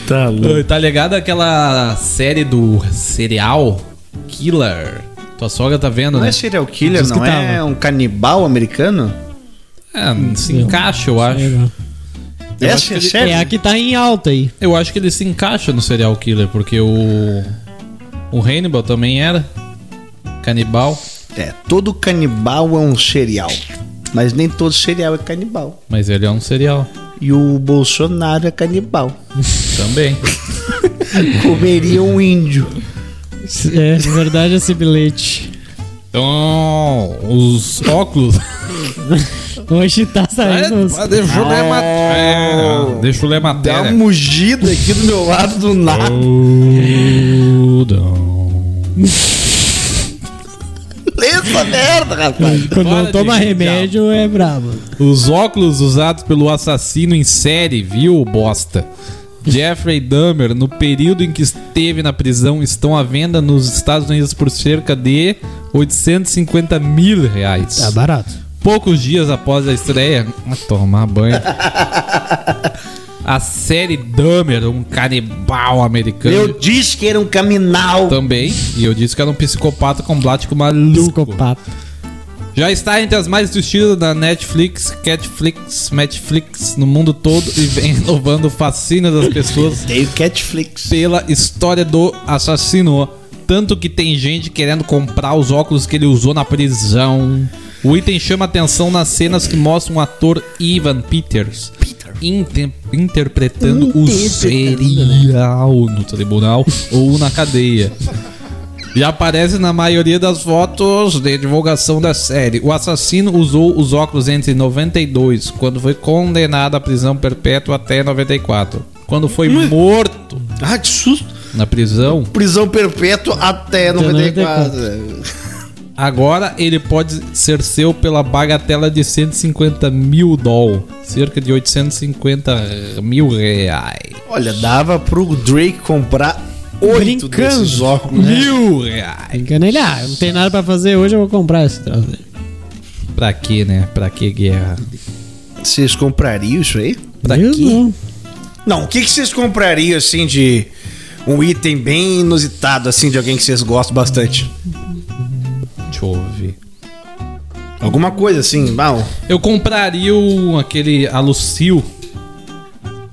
Tá louco. Tá ligado aquela série do serial Killer? Tua sogra tá vendo, Não né? é serial killer, não é tava. um canibal americano? É, se encaixa, eu acho. Eu Essa acho que é ele- sério? É a que tá em alta aí. Eu acho que ele se encaixa no serial killer, porque o. O Hannibal também era canibal, É, todo canibal é um cereal. Mas nem todo cereal é canibal. mas ele é um serial E o Bolsonaro é canibal. também. Comeria um índio. É, verdade, esse bilhete. Então, os óculos. Hoje tá saindo. os- Ah, deixa eu ler a mat- é, deixa eu ler a Dá uma mugida aqui do meu lado do nada. Essa merda, rapaz. Quando Para não toma remédio, é brabo. Os óculos usados pelo assassino em série, viu, bosta? Jeffrey Dahmer, no período em que esteve na prisão, estão à venda nos Estados Unidos por cerca de 850 mil reais. Tá barato. Poucos dias após a estreia, ah, tomar banho. A série Dahmer, um canibal americano. Eu disse que era um caminal. Também. E eu disse que era um psicopata complático maluco. Psicopata. Já está entre as mais assistidas da Netflix, Catflix, Netflix no mundo todo e vem renovando o fascínio das pessoas Tem o Catflix. pela história do assassino. Tanto que tem gente querendo comprar os óculos que ele usou na prisão. O item chama atenção nas cenas que mostram o ator Ivan Peters inter- interpretando o serial no tribunal ou na cadeia. E aparece na maioria das fotos de divulgação da série. O assassino usou os óculos entre 92, quando foi condenado à prisão perpétua, até 94. Quando foi morto Ah, que susto. na prisão, Prisão perpétua até 94. Agora ele pode ser seu pela bagatela de 150 mil doll, cerca de 850 mil reais. Olha, dava pro Drake comprar oito desses óculos. né? Mil reais. Brincando ele, ah, eu não tenho nada pra fazer hoje, eu vou comprar esse troço. Pra quê, né? Pra que guerra? Vocês comprariam isso aí? Pra Eu quê? não. Não, o que, que vocês comprariam, assim, de um item bem inusitado, assim, de alguém que vocês gostam bastante? Eu ver. Alguma coisa assim, mal. Eu compraria o, aquele Alucil,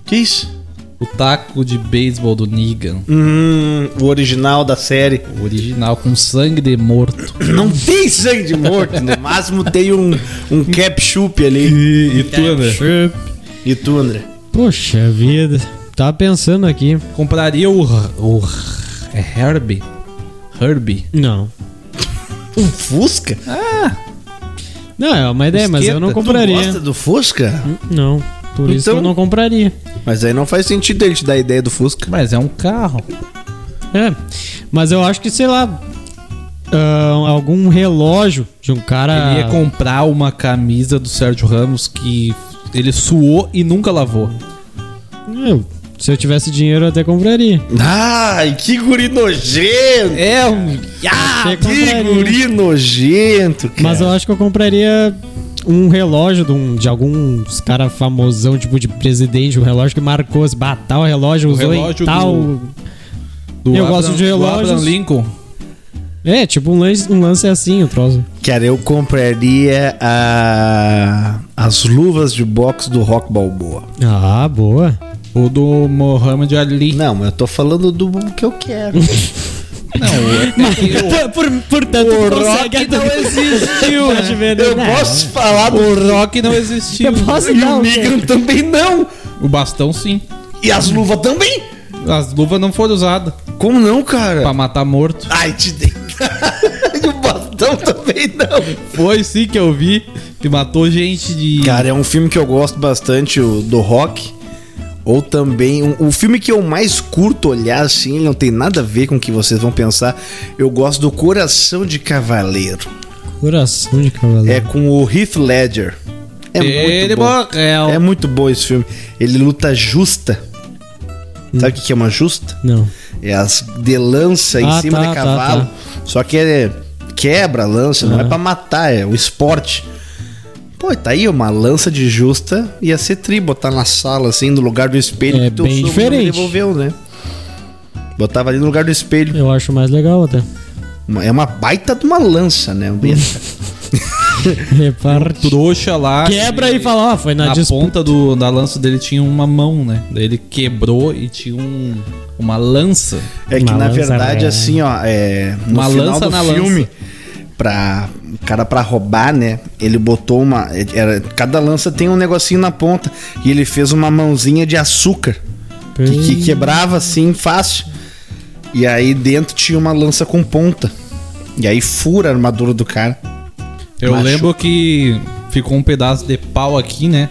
Que isso? o taco de beisebol do Negan. Hum, o original da série. O original com sangue de morto. Não tem sangue de morto, no máximo tem um, um ketchup ali. E, e tu, né? E tu, André? Poxa vida. Tava pensando aqui. Compraria o, o é Herbie. Herbie. Não. Um Fusca? Não, é uma ideia, mas eu não Fusqueta, Tu compraria. gosta do Fusca? Não. Por isso que Então- eu não compraria. Mas aí não faz sentido ele te dar a ideia do Fusca. Mas é um carro. É. Mas eu acho que, sei lá. ah, algum relógio de um cara. Ele ia comprar uma camisa do Sérgio Ramos que ele suou e nunca lavou. Eu, se eu tivesse dinheiro, eu até compraria. Ai, que guri nojento! É um. Ah, que guri nojento, cara. Mas eu acho que eu compraria um relógio de, um, de alguns cara famosão, tipo de presidente, um relógio que marcou, assim, bah, tal relógio usou relógio em tal. do- Do Eu gosto de do relógios. Abraham Lincoln. É, tipo um lance, um lance assim, o troço. Cara, eu compraria a... as luvas de boxe do Rock Balboa. Ah, boa. O do Mohamed Ali. Não, mas eu tô falando do que eu quero. Não, Por, portanto, o tu Rock não existiu. Né? eu né? posso falar do... O Rock não existiu. Eu posso E dar o? Negan também não. O bastão sim. E as luvas também. As luvas não foram usadas Como não, cara? pra matar morto. Ai, te dei. e o bastão também não. Foi sim que eu vi que matou gente de. Cara, é um filme que eu gosto bastante, o do Rock. Ou também, um- o filme que eu mais curto olhar, assim, ele não tem nada a ver com o que vocês vão pensar. Eu gosto do Coração de Cavaleiro. Coração de cavaleiro. É com o Heath Ledger. É Ele muito bom. morreu. É muito bom esse filme. Ele luta justa. Sabe o que é uma justa? Não. É as de lança em Ah, cima tá, de tá, cavalo. tá. Só que é quebra a lança, não é Aham. pra matar, é o esporte. Pô, tá aí uma lança de justa ia ser tri, botar na sala assim, no lugar do espelho É que bem diferente. devolveu, né? Botava ali no lugar do espelho. Eu acho mais legal até. Uma- É uma baita de uma lança, né? Um. Reparte. Trouxa lá. Quebra e fala, ó, foi na, Na disputa. ponta do, da lança dele tinha uma mão, né? Daí ele quebrou e tinha um, uma lança. É que Uma na lança verdade, velha. assim, ó, é, no Uma final lança do na filme, lança. Pra o cara pra roubar, né? Ele botou uma, era, cada lança tem um negocinho na ponta e ele fez uma mãozinha de açúcar que, que quebrava assim fácil. E aí dentro tinha uma lança com ponta. E aí fura a armadura do cara. Eu Machu- lembro que ficou um pedaço de pau aqui, né?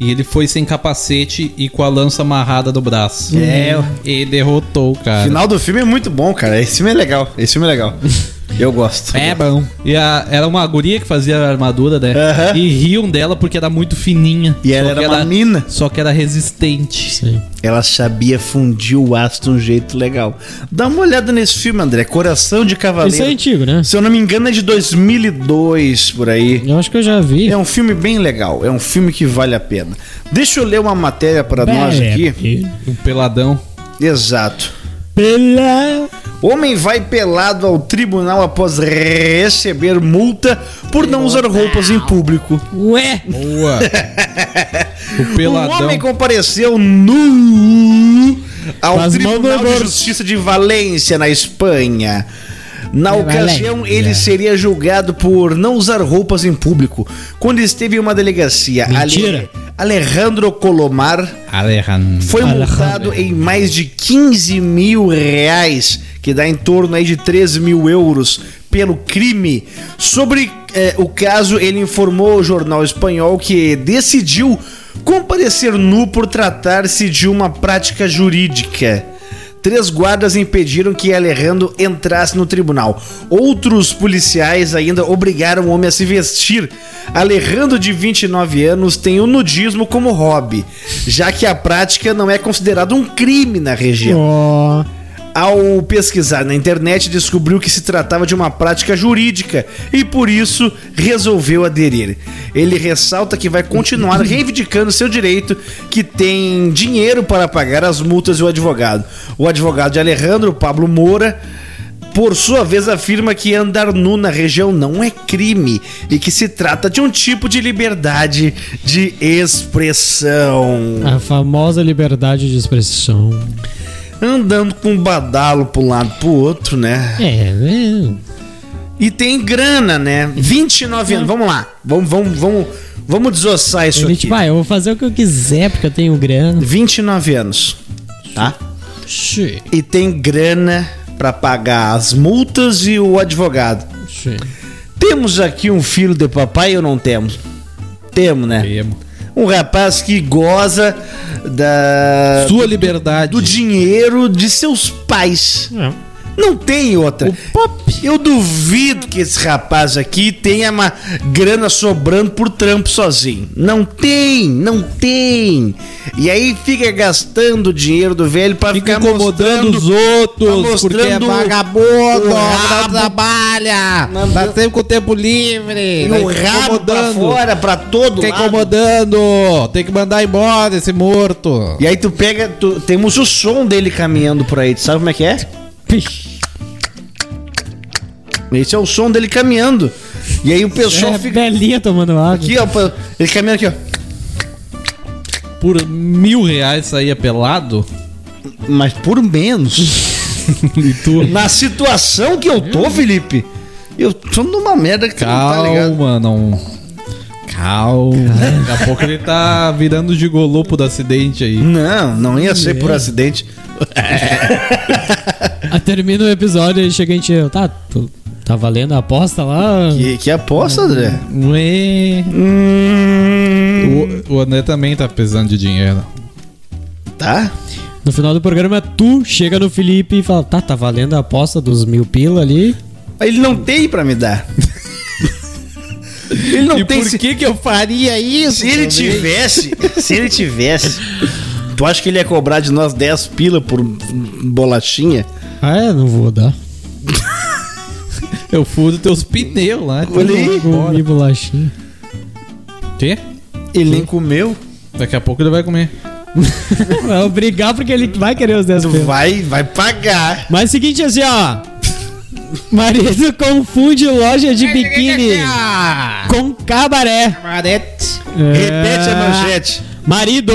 E ele foi sem capacete e com a lança amarrada do braço. É. E derrotou o O cara. final do filme é muito bom, cara. Esse filme é legal. Esse filme é legal. Eu gosto. É bom. E a- era uma guria que fazia a armadura, né? Aham. E riam dela porque era muito fininha. E ela Só que era uma mina. Só que era resistente. Sim. Ela sabia fundir o aço de um jeito legal. Dá uma olhada nesse filme, André. Coração de Cavaleiro. Isso é antigo, né? Se eu não me engano, é de 2002 por aí. Eu acho que eu já vi. É um filme bem legal. É um filme que vale a pena. Deixa eu ler uma matéria para nós aqui. Um peladão. Exato. Pela... Homem vai pelado ao tribunal após receber multa por não usar roupas em público. Ué! Boa. o Um peladão. homem compareceu nu ao Com as mãos Tribunal de. Justiça de Valência, na Espanha. Na É, ocasião, Valência. ele seria julgado por não usar roupas em público quando esteve em uma delegacia. Mentira. Ale- Alejandro Colomar Alejandro. foi Alejandro. multado em mais de 15 mil reais, que dá em torno aí de 13 mil euros, pelo crime. Sobre eh, o caso, ele informou ao jornal espanhol que decidiu comparecer nu por tratar-se de uma prática jurídica. Três guardas impediram que Alejandro entrasse no tribunal. Outros policiais ainda obrigaram o homem a se vestir. Alejandro, de 29 anos, tem o nudismo como hobby, já que a prática não é considerada um crime na região. Ó. Ao pesquisar na internet, descobriu que se tratava de uma prática jurídica e por isso resolveu aderir. Ele ressalta que vai continuar reivindicando seu direito, que tem dinheiro para pagar as multas e o advogado. O advogado de Alejandro, Pablo Moura, por sua vez afirma que andar nu na região não é crime e que se trata de um tipo de liberdade de expressão. A famosa liberdade de expressão. Andando com um badalo para um lado pro outro, né? É, é. E tem grana, né? 29 anos. Vamos lá. Vamos, vamos, vamos, vamos desossar isso Ele, aqui. tipo, ah, eu vou fazer o que eu quiser porque eu tenho grana. 29 anos. Tá? Xê, E tem grana pra pagar as multas e o advogado. xê. Temos aqui um filho de papai ou não temos? Temos, né? Temo. Um rapaz que goza da Sua liberdade. do dinheiro de seus pais. É. Não tem outra. O pop. Eu duvido que esse rapaz aqui tenha uma grana sobrando por trampo sozinho. Não tem, não tem. E aí fica gastando o dinheiro do velho pra Fica ficar incomodando os outros, tá porque é vagabundo, o não rabo- trabalha, tá sempre com o tempo livre, E tá o rabo pra fora, pra todo Fica lado. incomodando, tem que mandar embora esse morto. E aí tu pega, tu- temos o som dele caminhando por aí, tu sabe como é que é? Esse é o som dele caminhando. E aí o pessoal É, fica belinha tomando água. aqui, ó, ele caminhando aqui, ó. Por mil reais saía pelado? Mas por menos. Tu? Na situação que eu tô, Felipe, eu tô numa merda que tu não tá ligado. Calma, não... Calma. Daqui a pouco ele tá virando gigolopo do acidente aí. Não, não ia ser É. por acidente. Ah, termina o episódio e chega a gente. Tá, tá valendo a aposta lá? Que, que aposta, André? Ué. Hum, O, o André também tá precisando de dinheiro. tá? No final do programa, tu chega no Felipe e fala: Tá, tá valendo a aposta dos mil pila ali. Ele não tem pra me dar. ele não e tem. por se, que que eu faria isso? se ele também? tivesse, se ele tivesse, tu acha que ele ia cobrar de nós 10 pila por bolachinha? Ah, é, não vou dar. Eu furo teus pneus lá. então Olha aí. Comi bolachinha. Quê? Ele nem comeu. Daqui a pouco ele vai comer. Vai obrigar porque ele vai querer os 10 Tu pila. vai, vai pagar. Mas é o seguinte, assim, ó. Marido confunde loja de biquíni com cabaré. Repete a manchete. Marido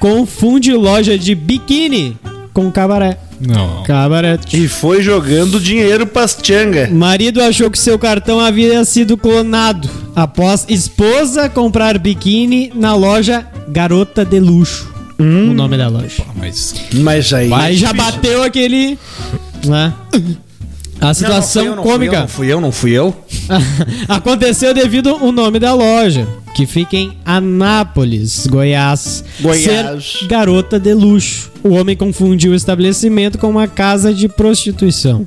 confunde loja de biquíni com cabaré. Não. Cabaré. E foi jogando dinheiro pras tchanga. Marido achou que seu cartão havia sido clonado após esposa comprar biquíni na loja Garota de Luxo. O nome da loja. Mas. Mas aí. Aí já bateu aquele. Né? A situação não, não fui eu, cômica Não fui eu, não fui eu. aconteceu devido ao nome da loja, que fica em Anápolis, Goiás. Goiás. Ser garota de luxo. O homem confundiu o estabelecimento com uma casa de prostituição.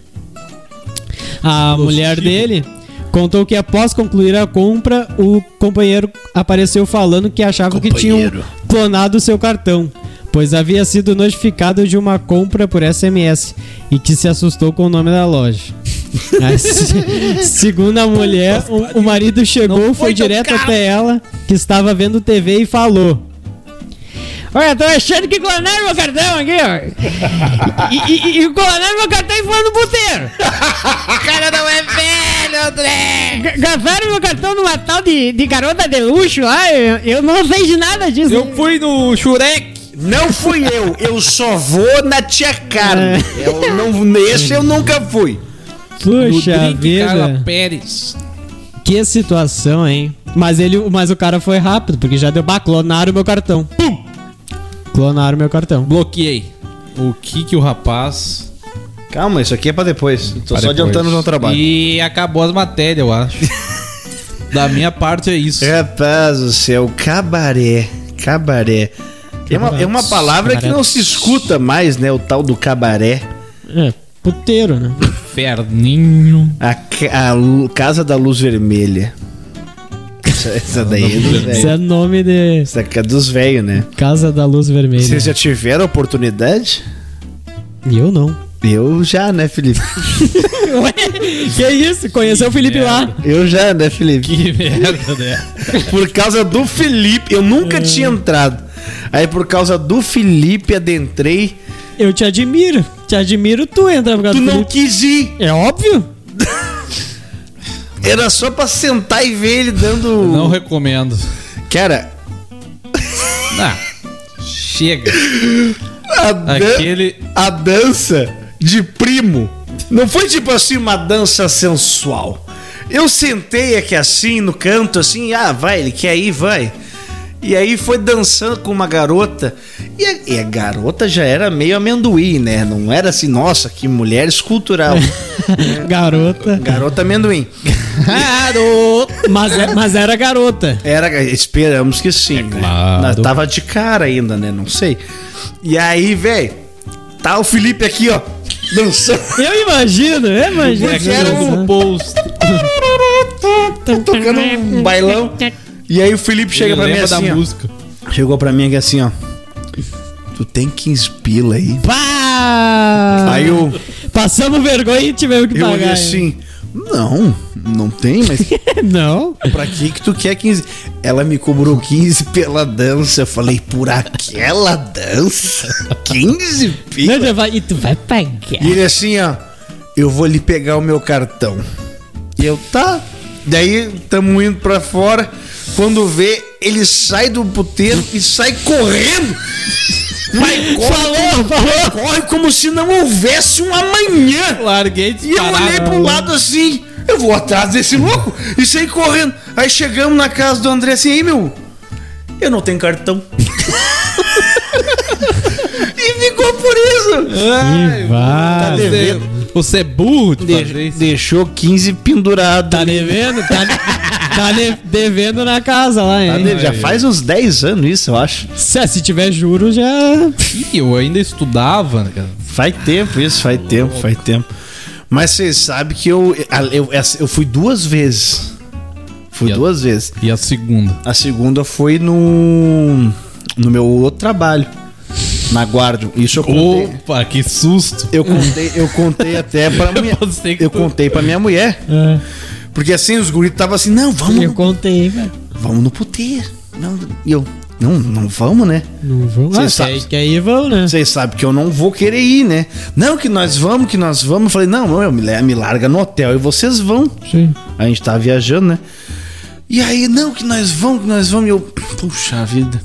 A mulher dele contou que após concluir a compra, o companheiro apareceu falando que achava que tinham Companheiro. clonado seu cartão, pois havia sido notificado de uma compra por SMS e que se assustou com o nome da loja. Se- segundo a mulher, o, o marido chegou, foi direto até ela, que estava vendo TV e falou: Olha, tô achando que clonaram meu cartão aqui, ó. E, e, clonaram meu cartão e foram no puteiro. O cara não é velho, André! Gastaram meu cartão numa tal de, de garota de luxo lá. Eu, eu não sei de nada disso. Eu fui no Shurek. Não fui eu, eu só vou na tia Carmen. Eu não, esse eu nunca fui. Puxa Drink Carla vida. Pérez. Que situação, hein? Mas ele, mas o cara foi rápido, porque já deu. Bah, clonaram meu cartão. Pum! Clonaram meu cartão. Bloqueei. O que que o rapaz... Calma, isso aqui é pra depois. Tô Pra só depois. adiantando o meu trabalho. E acabou as matérias, eu acho. da minha parte é isso. Rapaz do céu, cabaré. Cabaré. É uma, é uma palavra que não se escuta mais, né? O tal do cabaré. É, puteiro, né? Ferninho. A, ca- a Casa da Luz Vermelha. Essa, daí é dos velhos. é nome de Essa aqui é dos velhos, né? Casa da Luz Vermelha. Vocês já tiveram oportunidade? Eu não. Eu já, né, Felipe? Ué, que isso? Conheceu o Felipe lá. Eu já, né, Felipe? Que merda, né? Por causa do Felipe, eu nunca tinha entrado. Aí por causa do Felipe adentrei. Eu te admiro. Te admiro tu entra por causa Tu do não Felipe. quis ir. É óbvio. Era só pra sentar e ver ele dando. Não recomendo. Cara, Ah, chega. a, dan- Aquele... a dança de primo não foi tipo assim uma dança sensual. Eu sentei aqui assim no canto, assim, ah, vai, ele quer ir, vai. E aí foi dançando com uma garota. E a, e a garota já era meio amendoim, né? Não era assim, nossa, que mulher escultural. Garota. garota amendoim. Mas, é- mas era garota. Era, esperamos que sim, né? claro. Nós Tava de cara ainda, né? Não sei. E aí, velho, tá o Felipe aqui, ó, dançando. Eu imagino, eu imagino. Porque era um post. tocando um bailão. E aí o Felipe chega pra mim lembra assim, da ó. música. Chegou pra mim aqui assim, ó. Tu tem 15 pila aí? Pá! Aí eu, Passamos vergonha e tivemos que eu olhei pagar. assim, não, não tem, mas Não. pra que que tu quer 15? Ela me cobrou 15 pela dança. Eu falei, por aquela dança? 15 Não, pila? já vai- E tu vai pagar. E ele assim, ó, eu vou lhe pegar o meu cartão. E eu, tá. Daí tamo indo pra fora. Quando vê, ele sai do puteiro e sai correndo. Mas corre, Falou, falou. corre como se não houvesse um amanhã. Larguei E eu olhei pro lado assim, eu vou atrás desse louco e saí correndo. Aí chegamos na casa do André assim, aí meu, eu não tenho cartão. e ficou por isso. Ih, Tá devendo. Você é burro de fazer isso. deixou 15 pendurado. Tá devendo? Tá, tá de- devendo na casa lá, Tá hein? já faz uns 10 anos isso, eu acho. Se, se tiver juros, já. Ih, eu ainda estudava, né, cara. Faz tempo isso, faz tempo, faz tempo. Mas vocês sabem que eu, eu, eu fui duas vezes. Fui E a- duas vezes. E a segunda? A segunda foi no. no meu outro trabalho. Na guarda. Isso eu contei. Opa, que susto. Eu contei, eu contei até pra minha. que Eu tu- contei pra minha mulher. É, Porque assim, os guris estavam assim, não, vamos, eu no- contei, velho. vamos no puteiro. Não, e eu, não, não vamos, né? Não. Ah, Vocês quer, sabem. quer ir, vão, né? Vocês sabem que eu não vou querer ir, né? Não, que nós vamos, que nós vamos. Eu falei, não, meu, me, larga no hotel e vocês vão. Sim. A gente tava viajando, né? E aí, não, que nós vamos, que nós vamos. E eu, puxa vida.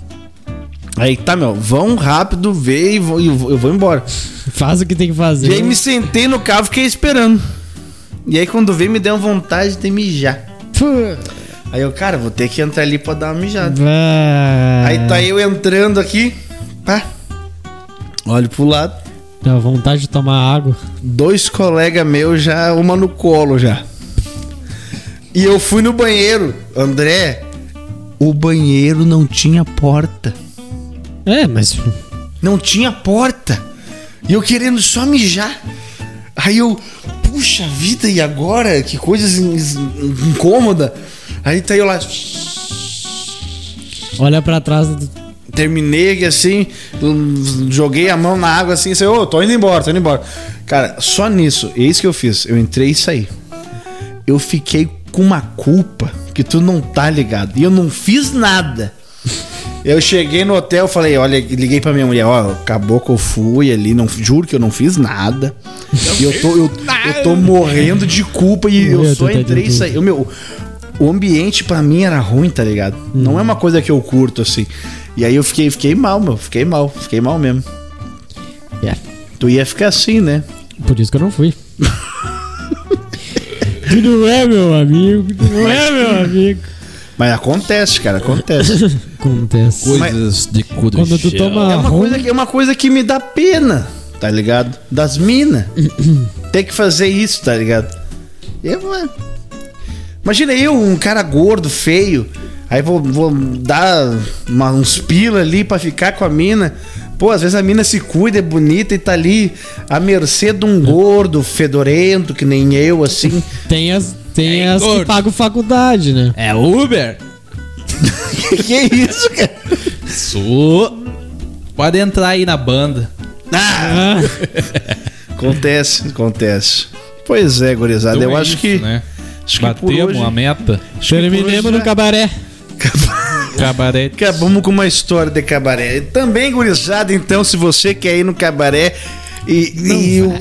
Aí, tá, meu, vão rápido, vê e vou, eu vou, eu vou embora. Faz o que tem que fazer. E aí me sentei no carro fiquei esperando. E aí quando veio me deu vontade de mijar. Aí eu, cara, vou ter que entrar ali pra dar uma mijada. Aí tá eu entrando aqui, pá. Olho pro lado. Dá vontade de tomar água. Dois colegas meus já, uma no colo já. E eu fui no banheiro. André, o banheiro não tinha porta. É, mas. Não tinha porta. E eu querendo só mijar. Aí eu, puxa vida, e agora? Que coisa in- in- incômoda. Aí tá eu lá, Olha pra trás. terminei aqui assim, joguei a mão na água assim, assim, ô, tô indo embora, tô indo embora. Cara, só nisso, é isso que eu fiz. Eu entrei e saí. Eu fiquei com uma culpa que tu não tá ligado. E eu não fiz nada. Eu cheguei no hotel, falei, olha, liguei pra minha mulher, ó, acabou que eu fui ali, não, juro que eu não fiz nada. e eu tô, eu, eu tô morrendo de culpa e eu Meu, só entrei e saí. O meu, o ambiente pra mim era ruim, tá ligado? Não é uma coisa que eu curto, assim. E aí eu fiquei, fiquei mal, meu, fiquei mal, fiquei mal mesmo. É, Tu ia ficar assim, né? por isso que eu não fui. tu não é meu amigo, tu não é meu amigo. Mas acontece, cara, acontece. Acontece. Coisas de cu do Quando tu toma É uma, rum, coisa que, é uma coisa que me dá pena, tá ligado? Das minas. Tem que fazer isso, tá ligado? Eu, é. Imagina eu, um cara gordo, feio, aí vou, vou dar uma- uns pila ali pra ficar com a mina. Pô, às vezes a mina se cuida, é bonita e tá ali à mercê de um gordo, fedorento, que nem eu, assim. tem as, tem É as que pagam faculdade, né? É Uber? que, que é isso, cara? Su. Pode entrar aí na banda. Ah, Ah, acontece, acontece. Pois é, gurizada, Então eu é acho isso, que. Né? Acho que por Batemos hoje- a meta. terminemos no já- cabaré. Cabaré. Acabamos com uma história de cabaré. Também, gurizada, então, se você quer ir no cabaré e, e o,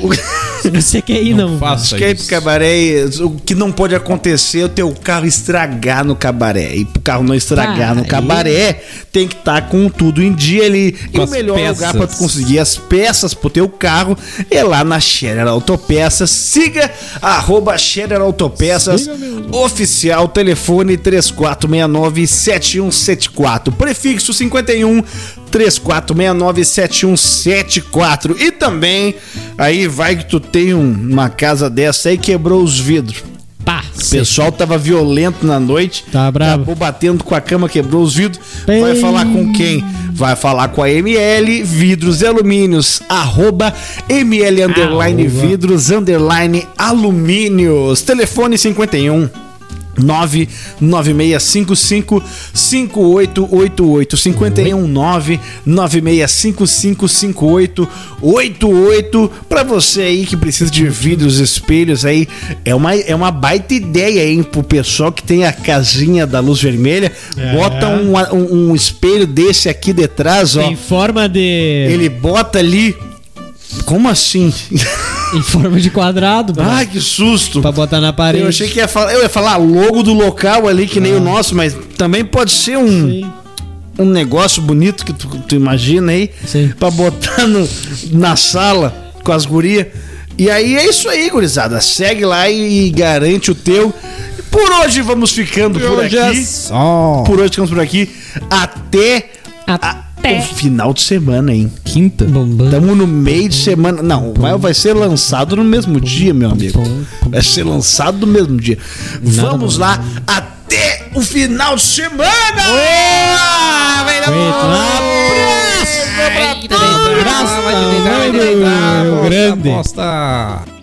você quer ir, não. faça quer ir pro isso. cabaré, o que não pode acontecer é o teu carro estragar no cabaré. E pro carro não estragar Ah, no cabaré, tem que estar com tudo em dia ali. E Com o as melhor peças. lugar pra tu conseguir as peças pro teu carro é lá na Scherer Autopeças. Siga arroba Scherer Autopeças oficial, telefone 3469-7174, prefixo 51 3469-7174. E também, aí vai que tu tem um- uma casa dessa aí e quebrou os vidros. Pá, O pessoal tava violento na noite. Tá bravo. Acabou batendo com a cama, quebrou os vidros. Bem- Vai falar com quem? Vai falar com a ML Vidros e Alumínios. Arroba ML underline vidros underline alumínios. Telefone 51 99655 5888 51 99655 5888 para você aí que precisa de vidros, espelhos aí, é uma, é uma baita ideia, hein, pro pessoal que tem a casinha da luz vermelha, É. bota um, um, um espelho desse aqui detrás, ó, Em forma de. ele bota ali, como assim? Em forma de quadrado, bro. Ai, que susto! Pra botar na parede. Eu achei que ia falar, eu ia falar logo do local ali, que nem o nosso, mas também pode ser um, Sim. um negócio bonito que tu, tu imagina aí, Sim. pra botar no, na sala com as gurias. E aí é isso aí, gurizada. Segue lá e, garante o teu. Por hoje vamos ficando por é aqui. só. Por hoje ficamos por aqui. Até, Até. a- o final de semana, hein? Quinta. Bombando. Estamos no meio de semana. Não, mas vai ser lançado no mesmo dia, meu amigo. Vai ser lançado no mesmo dia. Vamos lá até o final de semana! Feito. Abraço! Abraço, tamanho do Rio Grande.